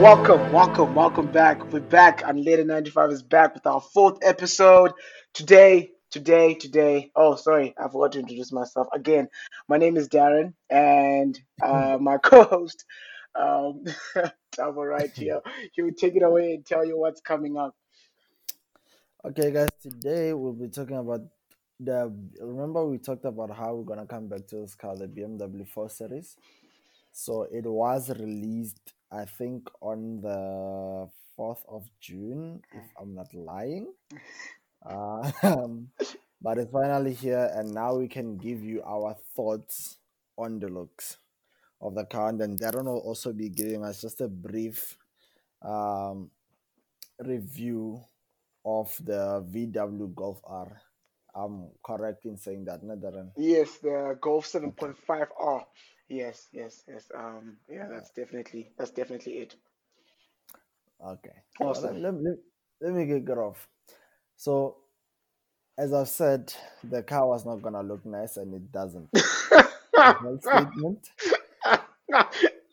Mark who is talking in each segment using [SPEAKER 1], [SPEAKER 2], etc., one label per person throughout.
[SPEAKER 1] Welcome, welcome, welcome back. We're back, and Later 95 is back with our fourth episode. Today, today, today. Oh, sorry, I forgot to introduce myself again. My name is Darren, and uh, my co host, um, right here. He will take it away and tell you what's coming up.
[SPEAKER 2] Okay, guys, today we'll be talking about the. Remember, we talked about how we're gonna come back to this car, the BMW 4 Series. So it was released, I think, on the 4th of June, if I'm not lying. Uh, but it's finally here, and now we can give you our thoughts on the looks of the car. And then Darren will also be giving us just a brief um, review of the VW Golf R. I'm correct in saying that, no, Darren?
[SPEAKER 1] Yes, the Golf 7.5R. Yes, yes, yes. Um, yeah, that's definitely that's definitely it.
[SPEAKER 2] Okay.
[SPEAKER 1] Awesome.
[SPEAKER 2] let, let, let, me get it off. So, as I've said, the car was not gonna look nice, and it doesn't. Statement.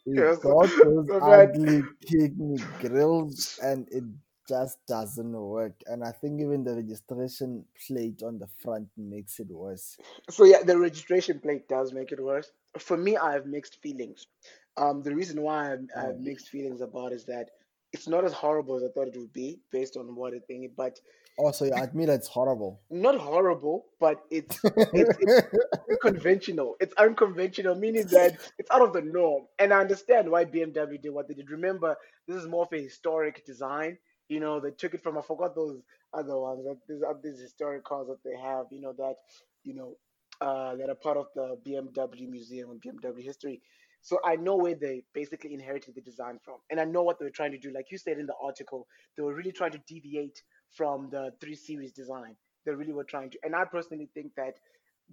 [SPEAKER 1] Yes,
[SPEAKER 2] got those
[SPEAKER 1] so
[SPEAKER 2] ugly kidney grills, and it just doesn't work. And I think even the registration plate on the front makes it worse.
[SPEAKER 1] So yeah, the registration plate does make it worse. For me, I have mixed feelings. Um, the reason why I have, I have
[SPEAKER 2] Oh.
[SPEAKER 1] mixed feelings about is that it's not as horrible as I thought it would be based on what I think, but
[SPEAKER 2] Also, you admit it's horrible.
[SPEAKER 1] not horrible, but it's it's, it's unconventional. It's unconventional, meaning that it's out of the norm. And I understand why BMW did what they did. Remember, this is more of a historic design. You know, they took it from I forgot those other ones. Like these are these historic cars that they have. You know that you know uh, that are part of the BMW museum and BMW history. So I know where they basically inherited the design from, and I know what they were trying to do. Like you said in the article, they were really trying to deviate from the three series design. They really were trying to, and I personally think that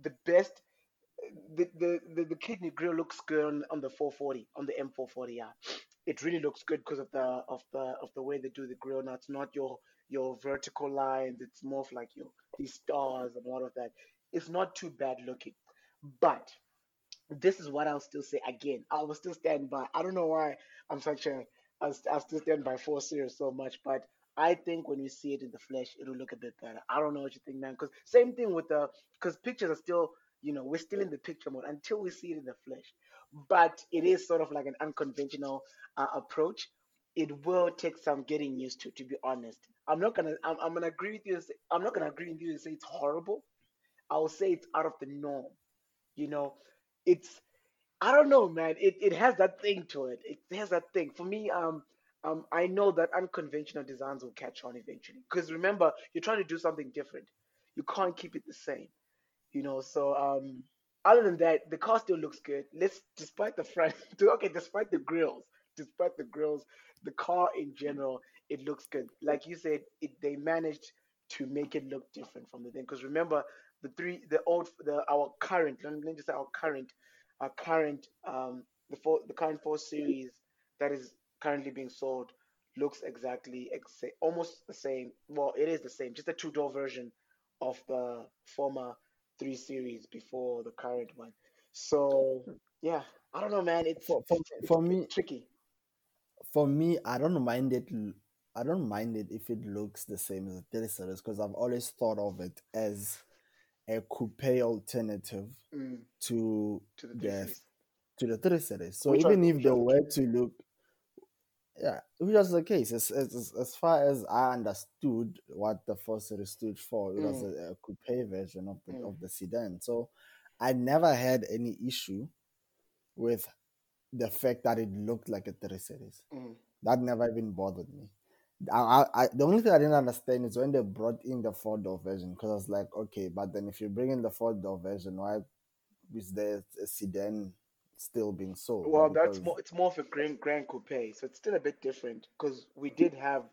[SPEAKER 1] the best the the the, the kidney grill looks good on, on the 440 on the M440 yeah it really looks good because of the of the of the way they do the grill. Now it's not your your vertical lines. It's more of like your these stars and all of that. It's not too bad looking. But this is what I'll still say again. I will still stand by. I don't know why I'm such a I'll, I'll still stand by 4 series so much but I think when we see it in the flesh it'll look a bit better. I don't know what you think man because same thing with the because pictures are still you know, we're still in the picture mode until we see it in the flesh. But it is sort of like an unconventional uh, approach. It will take some getting used to, to be honest. I'm not gonna, I'm, I'm gonna agree with you. I'm not gonna agree with you and say it's horrible. I will say it's out of the norm. You know, it's, I don't know, man. It, it has that thing to it. It has that thing. For me, um, um, I know that unconventional designs will catch on eventually. Because remember, you're trying to do something different. You can't keep it the same you know so um other than that the car still looks good. Let's despite the front okay despite the grills despite the grills the car in general it looks good. Like you said it they managed to make it look different from the thing. Because remember the three the old the our current let me, just say our current our current um the four the current four series that is currently being sold looks exactly exa- almost the same. Well it is the same just a two door version of the former three series before the current one. So yeah, I don't know, man. It's
[SPEAKER 2] For, for,
[SPEAKER 1] it's,
[SPEAKER 2] for me,
[SPEAKER 1] tricky.
[SPEAKER 2] for me, I don't mind it. I don't mind it if it looks the same as the 30 series because I've always thought of it as a coupe alternative
[SPEAKER 1] Mm,
[SPEAKER 2] to
[SPEAKER 1] to the three
[SPEAKER 2] the
[SPEAKER 1] series.
[SPEAKER 2] to the 30 series. So
[SPEAKER 1] Which
[SPEAKER 2] even if they
[SPEAKER 1] the
[SPEAKER 2] were to look, yeah, which was the case. As, as, as far as I understood what the 4 series stood for, it was
[SPEAKER 1] Mm,
[SPEAKER 2] a, a coupe version of the
[SPEAKER 1] mm,
[SPEAKER 2] of the sedan. So I never had any issue with the fact that it looked like a 30 series.
[SPEAKER 1] mm.
[SPEAKER 2] That never even bothered me. I, I, I, the only thing I didn't understand is when they brought in the four door version because I was like, okay, but then if you bring in the four door version, why is there a sedan still being sold?
[SPEAKER 1] Well, that's more. It's more of a grand grand coupe, so it's still a bit different because we did have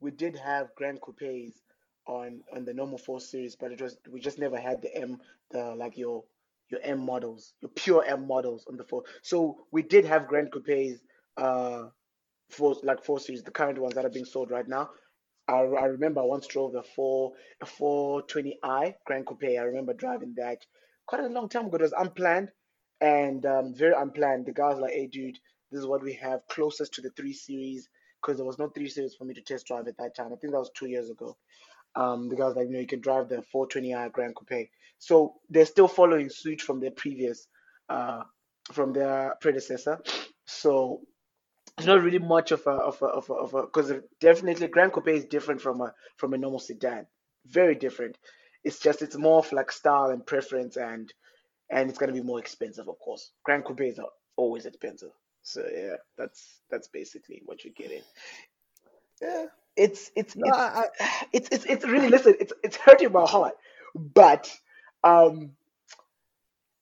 [SPEAKER 1] we did have grand coupes on on the normal four series, but it was we just never had the M the like your your M models, your pure M models on the four. So we did have grand coupes uh for like four series, the current ones that are being sold right now. I, I remember I once drove the four a 420i Grand Coupe. I remember driving that quite a long time ago. It was unplanned and um, very unplanned. The guys like, "Hey, dude, this is what we have closest to the three series. because there was no three series for me to test drive at that time. I think that was two years ago. Um, the guys like you know you can drive the 420i Grand Coupe. So they're still following suit from their previous, uh, from their predecessor. So it's not really much of a of a of a of a because definitely Grand Coupe is different from a from a normal sedan. Very different. It's just it's more of like style and preference and and it's gonna be more expensive, of course. Grand Coupes are always expensive. So yeah, that's that's basically what you're getting. Yeah, it's it's
[SPEAKER 2] No,
[SPEAKER 1] it's
[SPEAKER 2] I, I,
[SPEAKER 1] it's it's, it's really listen. It's it's hurting my heart, but um,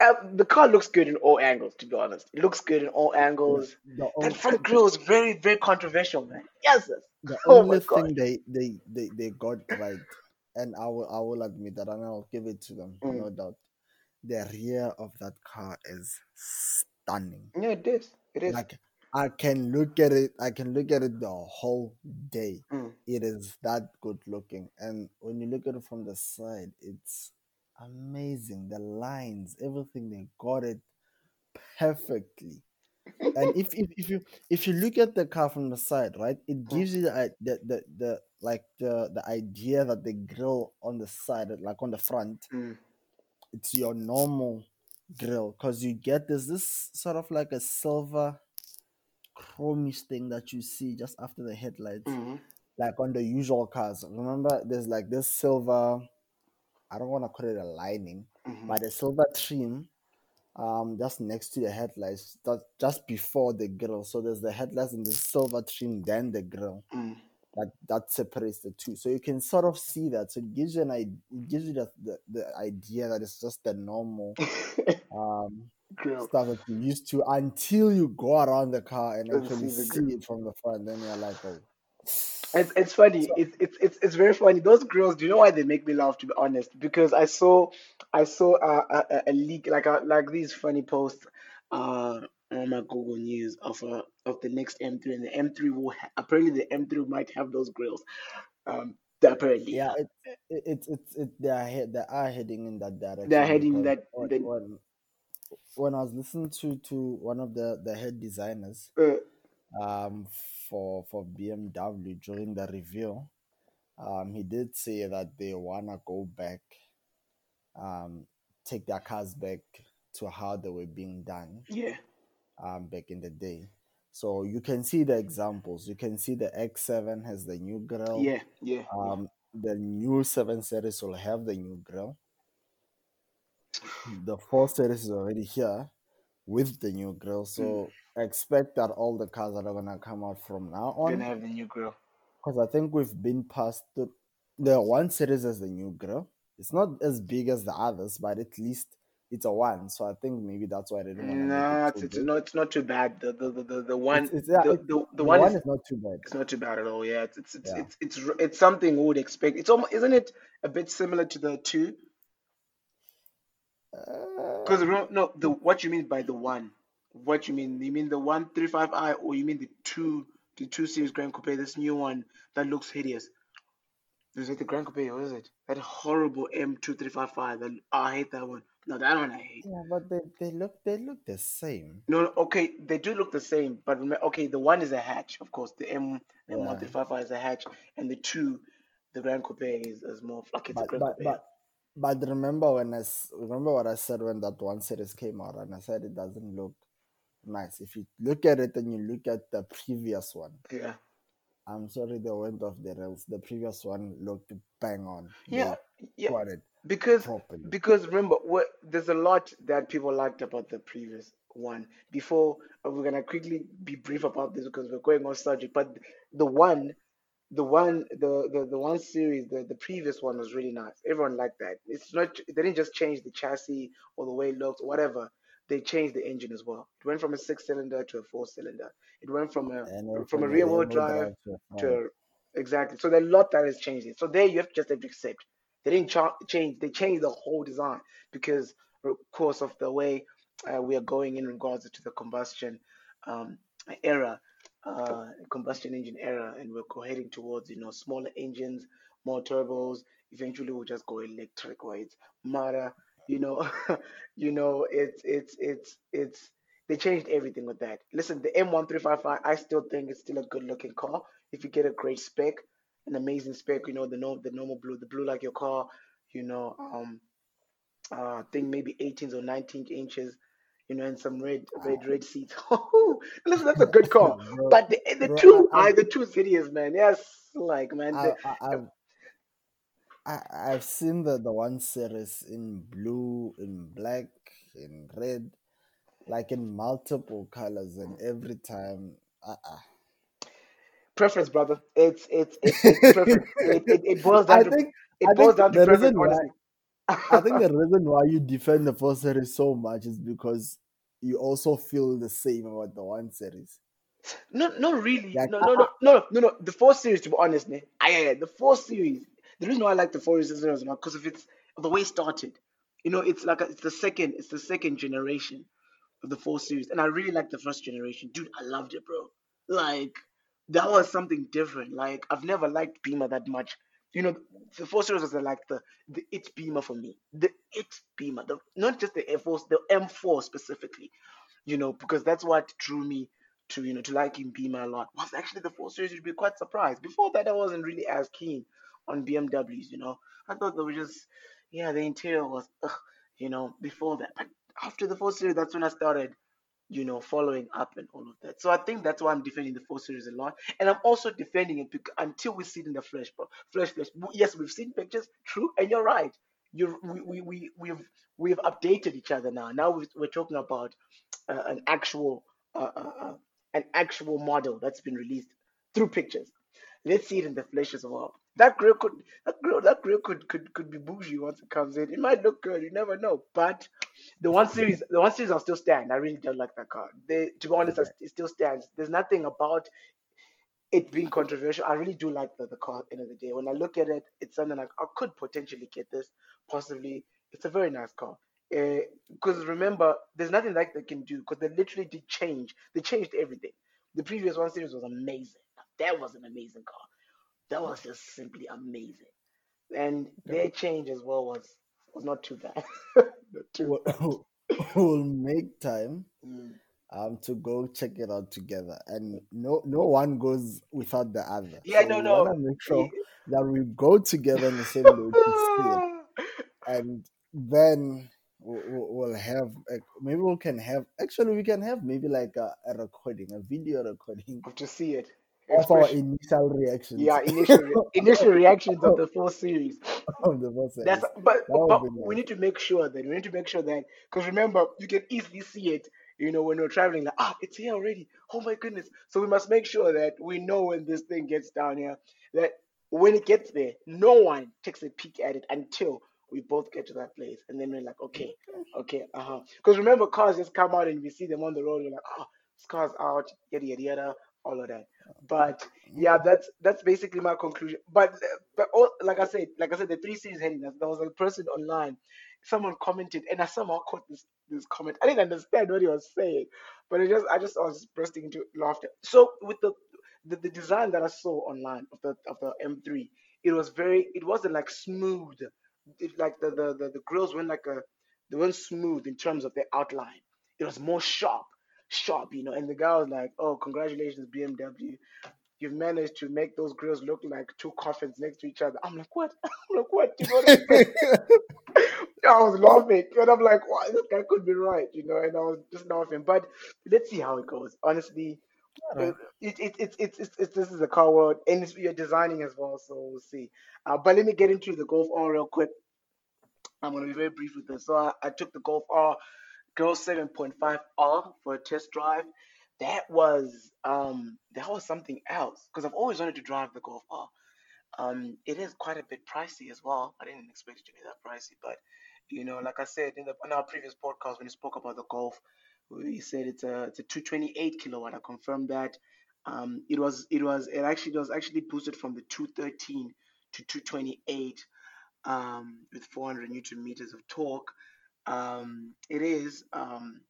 [SPEAKER 1] uh, the car looks good in all angles. To be honest, it looks good in all angles.
[SPEAKER 2] the,
[SPEAKER 1] That front grill is very very controversial, man. Yes,
[SPEAKER 2] the
[SPEAKER 1] Oh my
[SPEAKER 2] only
[SPEAKER 1] god.
[SPEAKER 2] thing they, they, they, they got right, and I will, I will admit that, and I'll give it to them,
[SPEAKER 1] Mm.
[SPEAKER 2] no doubt. The rear of that car is stunning.
[SPEAKER 1] Yeah, it is. It is.
[SPEAKER 2] Like I can look at it, I can look at it the whole day.
[SPEAKER 1] Mm.
[SPEAKER 2] It is that good looking, and when you look at it from the side, it's amazing. The lines, everything they got it perfectly. And if, if if you if you look at the car from the side, right, it
[SPEAKER 1] Mm.
[SPEAKER 2] gives you the the the, the like the the idea that the grill on the side, like on the front,
[SPEAKER 1] Mm.
[SPEAKER 2] It's your normal grill because you get this this sort of like a silver chromish thing that you see just after the headlights,
[SPEAKER 1] Mhm.
[SPEAKER 2] like on the usual cars. Remember, there's like this silver. I don't want to call it a lining,
[SPEAKER 1] Mhm.
[SPEAKER 2] but a silver trim um just next to the headlights that just before the grill so there's the headlights and the silver trim then the grill
[SPEAKER 1] Mm.
[SPEAKER 2] That that separates the two so you can sort of see that so it gives you an it gives you the, the, the idea that it's just the normal um stuff that you're used to until you go around the car and actually
[SPEAKER 1] see
[SPEAKER 2] see it from the front then you're like oh
[SPEAKER 1] It's it's funny.
[SPEAKER 2] so
[SPEAKER 1] It's it's it's it's very funny. Those girls, do you know why they make me laugh? To be honest, because I saw I saw a a, a a leak like a, like these funny posts uh on my Google News of uh, of the next M3 and the M3 will ha- apparently the M3 might have those grills. Um, apparently
[SPEAKER 2] yeah
[SPEAKER 1] have.
[SPEAKER 2] it, it it's it's it, they are head they are heading in that direction.
[SPEAKER 1] They're heading
[SPEAKER 2] because
[SPEAKER 1] that
[SPEAKER 2] when
[SPEAKER 1] the
[SPEAKER 2] when when I was listening to to one of the the head designers
[SPEAKER 1] uh,
[SPEAKER 2] um for for BMW during the review um he did say that they wanna go back um take their cars back to how they were being done
[SPEAKER 1] yeah
[SPEAKER 2] um back in the day so you can see the examples you can see the X7 has the new grill
[SPEAKER 1] yeah yeah yeah.
[SPEAKER 2] um the new 7 series will have the new grill the 4 series is already here with the new grill
[SPEAKER 1] Mm.
[SPEAKER 2] so expect that all the cars that are gonna come out from now on.
[SPEAKER 1] Gonna have the new grill.
[SPEAKER 2] because I think we've been past the the one series as the new grill. It's not as big as the others, but at least it's a one. So I think maybe that's why they don't. want to make
[SPEAKER 1] No,
[SPEAKER 2] it
[SPEAKER 1] it's it's not it's not too bad. The the the, the, the one
[SPEAKER 2] it's yeah,
[SPEAKER 1] the, the the one
[SPEAKER 2] one
[SPEAKER 1] is
[SPEAKER 2] is not too bad.
[SPEAKER 1] It's not too bad at all. Yeah, it's it's it's
[SPEAKER 2] Yeah.
[SPEAKER 1] it's it's, r- it's something we would expect. It's almost isn't it a bit similar to the two? Because
[SPEAKER 2] Uh,
[SPEAKER 1] no, the what you mean by the one? What you mean? You mean the one three five i, or you mean the two the two series Grand Coupe? This new one that looks hideous. Is it the Grand Coupe or is it that horrible M two three five five? That I hate that one. No, that one I hate.
[SPEAKER 2] yeah, but they, they look they look the same.
[SPEAKER 1] No, no, okay, they do look the same, but remember, okay, the one is a hatch, of course. The M M one
[SPEAKER 2] Yeah,
[SPEAKER 1] five is a hatch, and the two, the Grand Coupe is, is more like it's a
[SPEAKER 2] but
[SPEAKER 1] Grand
[SPEAKER 2] but but but remember when I remember what I said when that one series came out, and I said it doesn't look nice. If you look at it and you look at the previous one,
[SPEAKER 1] Yeah,
[SPEAKER 2] I'm sorry they went off the rails. The previous one looked bang on.
[SPEAKER 1] yeah,
[SPEAKER 2] They
[SPEAKER 1] yeah. Because
[SPEAKER 2] properly.
[SPEAKER 1] because remember, what there's a lot that people liked about the previous one. Before uh, we're gonna quickly be brief about this because we're going on subject, but the one, the one, the the, the one series, the the previous one was really nice. Everyone liked that. It's not they didn't just change the chassis or the way it looks, whatever. They changed the engine as well. It went from a six cylinder to a four cylinder. It went from a from a
[SPEAKER 2] from a
[SPEAKER 1] rear wheel drive
[SPEAKER 2] drive to a
[SPEAKER 1] to exactly. So there's a lot that has changed it. So there you have to just have to accept. They didn't cha- change. They changed the whole design because, of course, of the way uh, we are going in regards to the combustion um, era, uh, combustion engine era, and we're heading towards you know smaller engines, more turbos. Eventually, we'll just go electric, or it's matter. You know, you know, it's it's it's it's they changed everything with that. Listen, the M135i, I still think it's still a good looking car. If you get a great spec, an amazing spec, you know, the no, the normal blue, the blue like your car, you know, um, uh, I think maybe 18s or 19 inches, you know, and some red, red, red seats. Listen, that's a good car. but the the bro, two, I, I, the two series, man. Yes, like man. I,
[SPEAKER 2] the, I, I've seen the the one series in blue, in black, in red, like in multiple colors, and every time, uh, uh
[SPEAKER 1] preference, brother. It's it's it's, it's preference. it, it, it, boils down I to think, it I boils down to preference. Honestly.
[SPEAKER 2] I think the reason why you defend the four series so much is because you also feel the same about the one series.
[SPEAKER 1] No, not really. Like, no, no, no, no, no, no. The four series, to be honest, man. I, the four series the reason why I like the four series is because of its of the way it started. You know, it's like a, it's the second it's the second generation of the four series, and I really like the first generation, dude. I loved it, bro. Like that was something different. Like I've never liked Beamer that much. You know, the four series was like the the it Beamer for me. The it Beamer, the not just the Air Force, the M4 specifically. You know, because that's what drew me to you know to liking Beamer a lot. Was actually the four series. You'd be quite surprised. Before that, I wasn't really as keen on BMWs, you know. I thought they were just, yeah, the interior was, ugh, you know, before that. But after the 4 Series, that's when I started, you know, following up and all of that. So I think that's why I'm defending the 4 Series a lot. And I'm also defending it because, until we see it in the flesh, bro. Flesh, flesh. Yes, we've seen pictures, true, and you're right. You, we, we, we, we've, we've updated each other now. Now we are talking about uh, an actual, uh, uh, uh, an actual model that's been released through pictures. Let's see it in the flesh as well. That grill could that grill that grill could could could be bougie once it comes in. It might look good, you never know. But the one series the one series will still stand. I really don't like that car. They to be honest, it still stands. There's nothing about it being controversial. I really do like the, the car at the end of the day. When I look at it, it's something like I could potentially get this, possibly. It's a very nice car. Because uh, remember, there's nothing like they can do because they literally did change. They changed everything. The previous one series was amazing. That was an amazing car that was just simply amazing. And their change as well was was not too bad. not
[SPEAKER 2] too we'll, we'll make time mm. um to go check it out together, and no no one goes without the other.
[SPEAKER 1] Yeah, so no, no.
[SPEAKER 2] To make sure that we go together in the same location, and then we'll, we'll have maybe we can have actually we can have maybe like a, a recording, a video recording
[SPEAKER 1] to see it
[SPEAKER 2] of our initial reactions.
[SPEAKER 1] Yeah, initial initial reactions of the four series. Of the four series. That's but, but nice. we need to make sure that we need to make sure that because remember you can easily see it. You know when we're traveling, like ah, it's here already. Oh my goodness! So we must make sure that we know when this thing gets down here that when it gets there, no one takes a peek at it until we both get to that place, and then we're like, okay, okay, uh huh. Because remember, cars just come out and we see them on the road. We're like, oh, this car's out, yada yada yada all of that. But yeah, that's that's basically my conclusion. But but all, like I said, like I said, the three series heading. There was a person online, someone commented, and I somehow caught this this comment. I didn't understand what he was saying, but it just I just I was bursting into laughter. So with the the, the design that I saw online of the of the M3, it was very it wasn't like smooth. It, like the, the the the grills weren't like a they weren't smooth in terms of their outline. It was more sharp sharp, you know. And the guy was like, "Oh, congratulations, BMW! You've managed to make those grills look like two coffins next to each other." I'm like, "What? I'm like, what?" You know what I, was laughing, and I'm like, "Wow, this guy could be right," you know. And I was just laughing. But let's see how it goes. Honestly, it, it, it, it, it, this is a car world, and it's, you're designing as well, so we'll see. Uh, but let me get into the Golf R real quick. I'm going to be very brief with this. So I, I took the Golf R Girl 7.5R for a test drive. That was um that was something else because I've always wanted to drive the Golf R. Um, it is quite a bit pricey as well. I didn't expect it to be that pricey, but you know, like I said in, the, in our previous podcast when we spoke about the Golf, we said it's a it's a 228 kilowatt. I confirmed that. Um, it was it was it actually it was actually boosted from the 213 to 228 um, with 400 newton meters of torque. Um, it is um,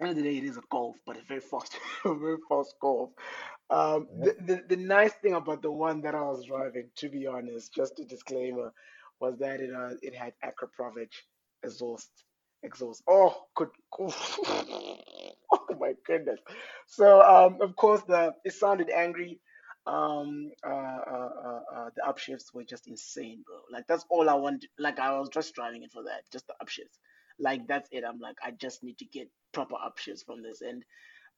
[SPEAKER 1] end of the day, it is a golf, but a very fast, very fast golf. Um, the, the the nice thing about the one that I was driving, to be honest, just a disclaimer, was that it uh, it had Akrapovic exhaust exhaust. Oh, good. oh my goodness. So um, of course the it sounded angry. Um, uh, uh, uh, uh, the upshifts were just insane, bro. Like that's all I want. Like I was just driving it for that, just the upshifts. Like that's it. I'm like I just need to get proper options from this, and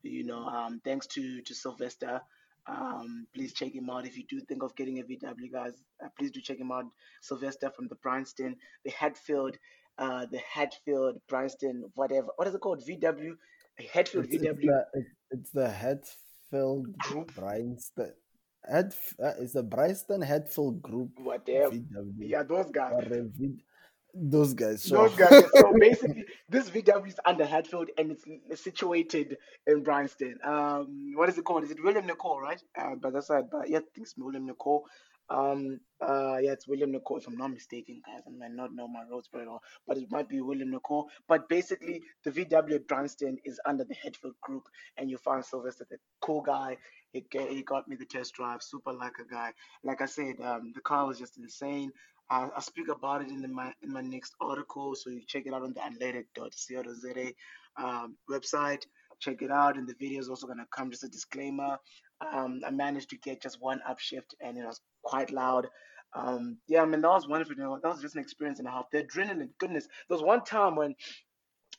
[SPEAKER 1] you know, um, thanks to to Sylvester. Um, please check him out if you do think of getting a VW, guys. Uh, please do check him out. Sylvester from the Bryanston, the Hatfield, uh, the Hatfield Bryanston, whatever. What is it called? VW, Hatfield
[SPEAKER 2] It's, it's
[SPEAKER 1] VW
[SPEAKER 2] the it's the Hatfield
[SPEAKER 1] group,
[SPEAKER 2] Bryanston. Head, uh, it's the Bryanston Hatfield Group
[SPEAKER 1] whatever.
[SPEAKER 2] VW
[SPEAKER 1] Yeah, those guys.
[SPEAKER 2] Those guys.
[SPEAKER 1] Those guys. So basically, this VW is under Hatfield and it's situated in Bryanston. Um, what is it called? Is it William Nicol, right? Uh, but that's right. But yeah, I think it's William Nicol. Um, uh, yeah, it's William Nicol, if I'm not mistaken, guys. I might not know my roads very well, but it might be William Nicol. But basically, the VW at Bryanston is under the Hatfield Group, and you find Sylvester, the cool guy. He, he got me the test drive, super like a guy. Like I said, um, the car was just insane. I, I speak about it in the, my in my next article, so you check it out on the athletic.co.za um, website. Check it out, and the video is also gonna come. Just a disclaimer. Um, I managed to get just one upshift, and it was quite loud. Um, yeah, I mean that was wonderful. That was just an experience and a half. The adrenaline, goodness. There was one time when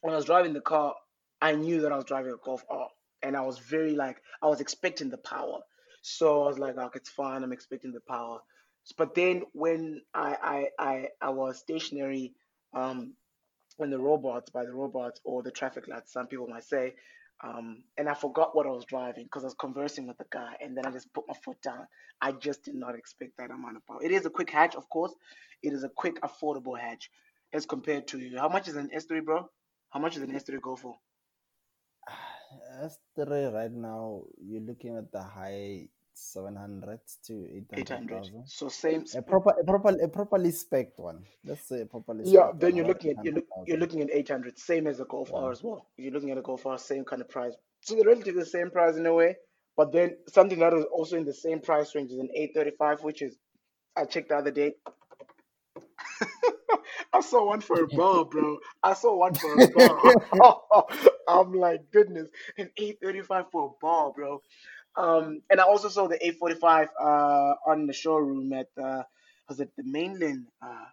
[SPEAKER 1] when I was driving the car, I knew that I was driving a Golf R, and I was very like I was expecting the power. So I was like, okay, it's fine. I'm expecting the power. But then when I I I, I was stationary, um, when the robots by the robots or the traffic lights, some people might say, um, and I forgot what I was driving because I was conversing with the guy, and then I just put my foot down. I just did not expect that amount of power. It is a quick hatch, of course. It is a quick, affordable hatch as compared to how much is an S3, bro? How much does an S3 go for?
[SPEAKER 2] S3 right now, you're looking at the high 700 to
[SPEAKER 1] 800.
[SPEAKER 2] 800,000.
[SPEAKER 1] So same.
[SPEAKER 2] A proper, a proper, a properly spec one. Let's say a properly
[SPEAKER 1] Yeah,
[SPEAKER 2] spec
[SPEAKER 1] then you're looking at you're, look, you're looking at 800, same as a Golf
[SPEAKER 2] Yeah.
[SPEAKER 1] R as well. If you're looking at a Golf R, same kind of price. So they're relatively the same price in a way. But then something that is also in the same price range is an A35, which is I checked the other day. I saw one for a bar, bro. I saw one for a bar. I'm like, goodness, an A35 for a bar, bro. Um, and I also saw the A45 uh on the showroom at uh was it the mainland uh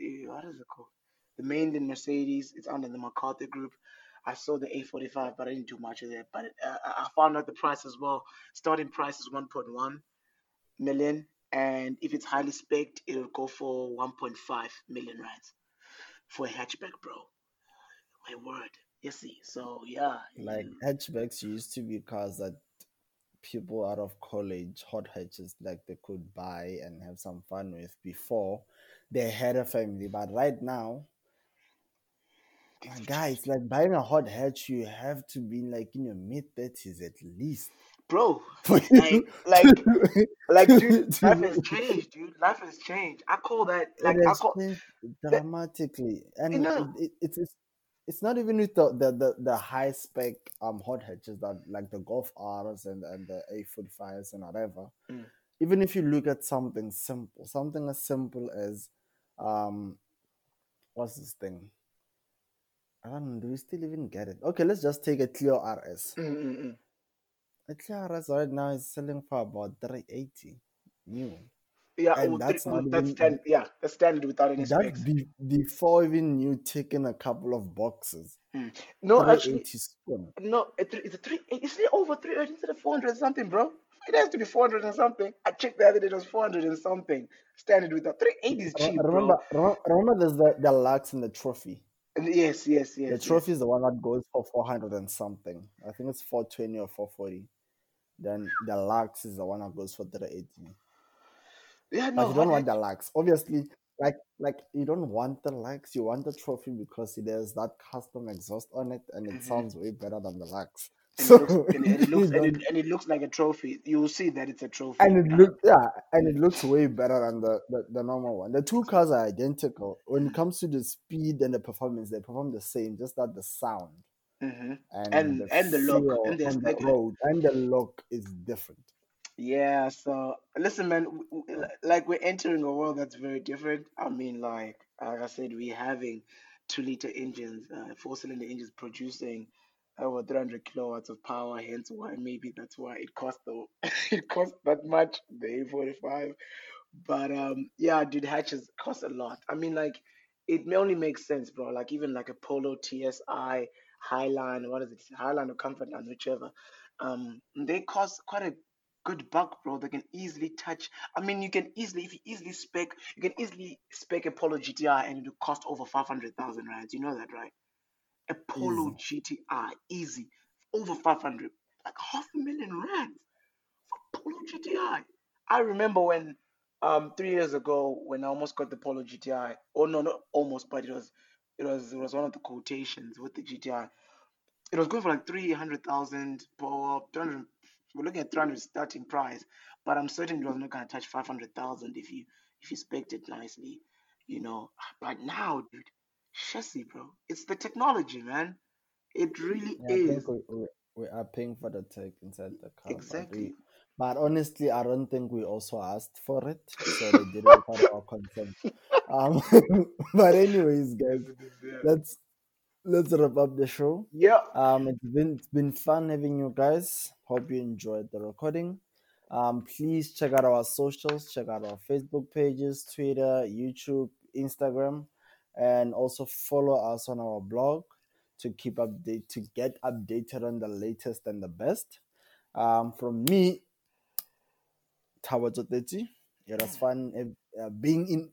[SPEAKER 1] eh, what is it called? The mainland Mercedes. It's under the MacArthur group. I saw the A45, but I didn't do much of that. But uh, I found out the price as well. Starting price is 1.1 million, and if it's highly spec'd, it'll go for 1.5 million rands for a hatchback, bro. My word. You see, so yeah,
[SPEAKER 2] Like hatchbacks used to be cars that people out of college, hot hatches, like they could buy and have some fun with before they had a family. But right now,
[SPEAKER 1] things
[SPEAKER 2] my
[SPEAKER 1] have
[SPEAKER 2] guy,
[SPEAKER 1] changed.
[SPEAKER 2] it's like buying a hot hatch. You have to be like in your mid thirties at least.
[SPEAKER 1] bro. Like, like, like, dude, life has changed, dude. Life has changed. I call that, like, I call
[SPEAKER 2] dramatically, and
[SPEAKER 1] you
[SPEAKER 2] it, it, it's it's it's not even with the the, the, the high spec um hot hatches that like the Golf R's and and the A45s and whatever.
[SPEAKER 1] mm,
[SPEAKER 2] Even if you look at something simple, something as simple as um what's this thing? I don't know. Do we still even get it? Okay, let's just take a Clio RS.
[SPEAKER 1] mm, mm, mm.
[SPEAKER 2] A Clio RS right now is selling for about 380 new.
[SPEAKER 1] Yeah,
[SPEAKER 2] And that's not
[SPEAKER 1] that's
[SPEAKER 2] even
[SPEAKER 1] standard. Yeah, that's standard without any
[SPEAKER 2] That's be, before even you taking a couple of boxes.
[SPEAKER 1] Mm. No, actually, no, it, it's a three. It's it over three hundred instead of four hundred something, bro. It has to be four hundred and something. I checked the other day; it was four hundred and something. Standard without three eighty is cheap.
[SPEAKER 2] Remember, re- remember, there's the, the Lux and the trophy.
[SPEAKER 1] Yes, yes, yes,
[SPEAKER 2] The
[SPEAKER 1] yes, yes.
[SPEAKER 2] trophy is the one that goes for 400 and something. I think it's 420 or 440. Then the Lux is the one that goes for 380.
[SPEAKER 1] Yeah,
[SPEAKER 2] But
[SPEAKER 1] no,
[SPEAKER 2] you don't want the. Lux. Obviously, like like you don't want the Lux, you want the trophy because it has that custom exhaust on it and it
[SPEAKER 1] hmm
[SPEAKER 2] sounds way better than the Lux.
[SPEAKER 1] And it looks
[SPEAKER 2] So
[SPEAKER 1] and, and it looks and it and it looks like a trophy. You will see that it's a trophy.
[SPEAKER 2] and it
[SPEAKER 1] Uh,
[SPEAKER 2] look yeah, and it looks way better than the, the, the normal one. The two cars are identical. When it comes to the speed and the performance, they perform the same, just that the sound
[SPEAKER 1] hmm
[SPEAKER 2] and
[SPEAKER 1] And
[SPEAKER 2] the
[SPEAKER 1] and the look and the
[SPEAKER 2] on the road and the look is different.
[SPEAKER 1] Yeah, so listen, man, w- w- like we're entering a world that's very different. I mean, like like I said, we're having two liter engines, uh, four cylinder engines producing over 300 kilowatts of power. Hence why maybe that's why it cost the it cost that much the A45. But um, yeah, dude, hatches cost a lot. I mean, like it may only make sense, bro. Like even like a Polo TSI Highline, what is it, Highline or Comfortline, whichever. Um, they cost quite a good buck, bro, they can easily touch. I mean, you can easily, if you easily spec, you can easily spec a Polo GTI and it will cost over 500,000 rands. You know that, right? A Polo easy. GTI, easy, over 500, like half a million rands for Polo GTI. I remember when, um, three years ago, when I almost got the Polo GTI, oh no, not almost, but it was, it was, it was one of the quotations with the GTI. It was going for like 300,000, 300, we're looking at three hundred starting price, but I'm certain it was not gonna touch five hundred thousand if you if you spec it nicely, you know. But now, dude, chassis, bro, it's the technology, man. It really
[SPEAKER 2] Yeah, I
[SPEAKER 1] is.
[SPEAKER 2] think we, we, we are paying for the tech inside the car. But,
[SPEAKER 1] Exactly.
[SPEAKER 2] but honestly, I don't think we also asked for it. So they did it without our consent. Um, but anyways, guys, let's let's wrap up the show.
[SPEAKER 1] Yeah.
[SPEAKER 2] Um, it's been it's been fun having you guys. Hope you enjoyed the recording. Um, please check out our socials. Check out our Facebook pages, Twitter, YouTube, Instagram, and also follow us on our blog to keep update to get updated on the latest and the best. Um, from me, Tawa Joteti. It was fun uh, being in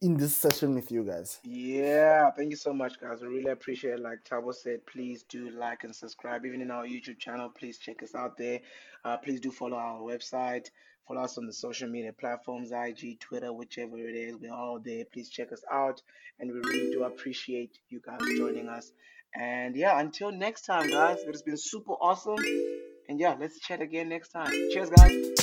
[SPEAKER 2] in this session with you guys.
[SPEAKER 1] Yeah, thank you so much, guys. We really appreciate it. Like Tabo said, please do like and subscribe. Even in our YouTube channel, please check us out there. Uh, please do follow our website. Follow us on the social media platforms, IG, Twitter, whichever it is. We're all there. Please check us out. And we really do appreciate you guys joining us. And yeah, until next time, guys, it has been super awesome. And yeah, let's chat again next time. Cheers, guys.